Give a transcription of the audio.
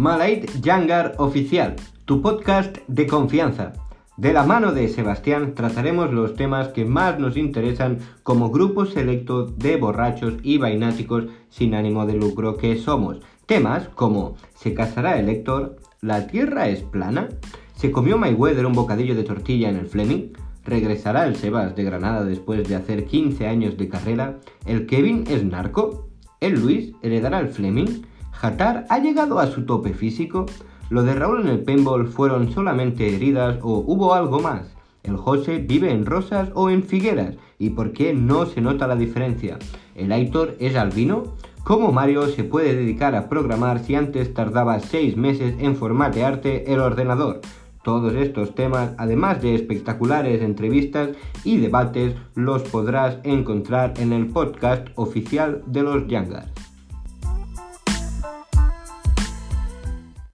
Malait Yangar Oficial, tu podcast de confianza. De la mano de Sebastián trataremos los temas que más nos interesan como grupo selecto de borrachos y vaináticos sin ánimo de lucro que somos. Temas como ¿se casará el Héctor? ¿La Tierra es plana? ¿Se comió Mayweather un bocadillo de tortilla en el Fleming? ¿Regresará el Sebas de Granada después de hacer 15 años de carrera? ¿El Kevin es narco? ¿El Luis heredará el Fleming? ¿Jatar ha llegado a su tope físico? ¿Lo de Raúl en el paintball fueron solamente heridas o hubo algo más? ¿El José vive en Rosas o en Figueras? ¿Y por qué no se nota la diferencia? ¿El Aitor es albino? ¿Cómo Mario se puede dedicar a programar si antes tardaba 6 meses en formatearte el ordenador? Todos estos temas, además de espectaculares entrevistas y debates, los podrás encontrar en el podcast oficial de los Yangas.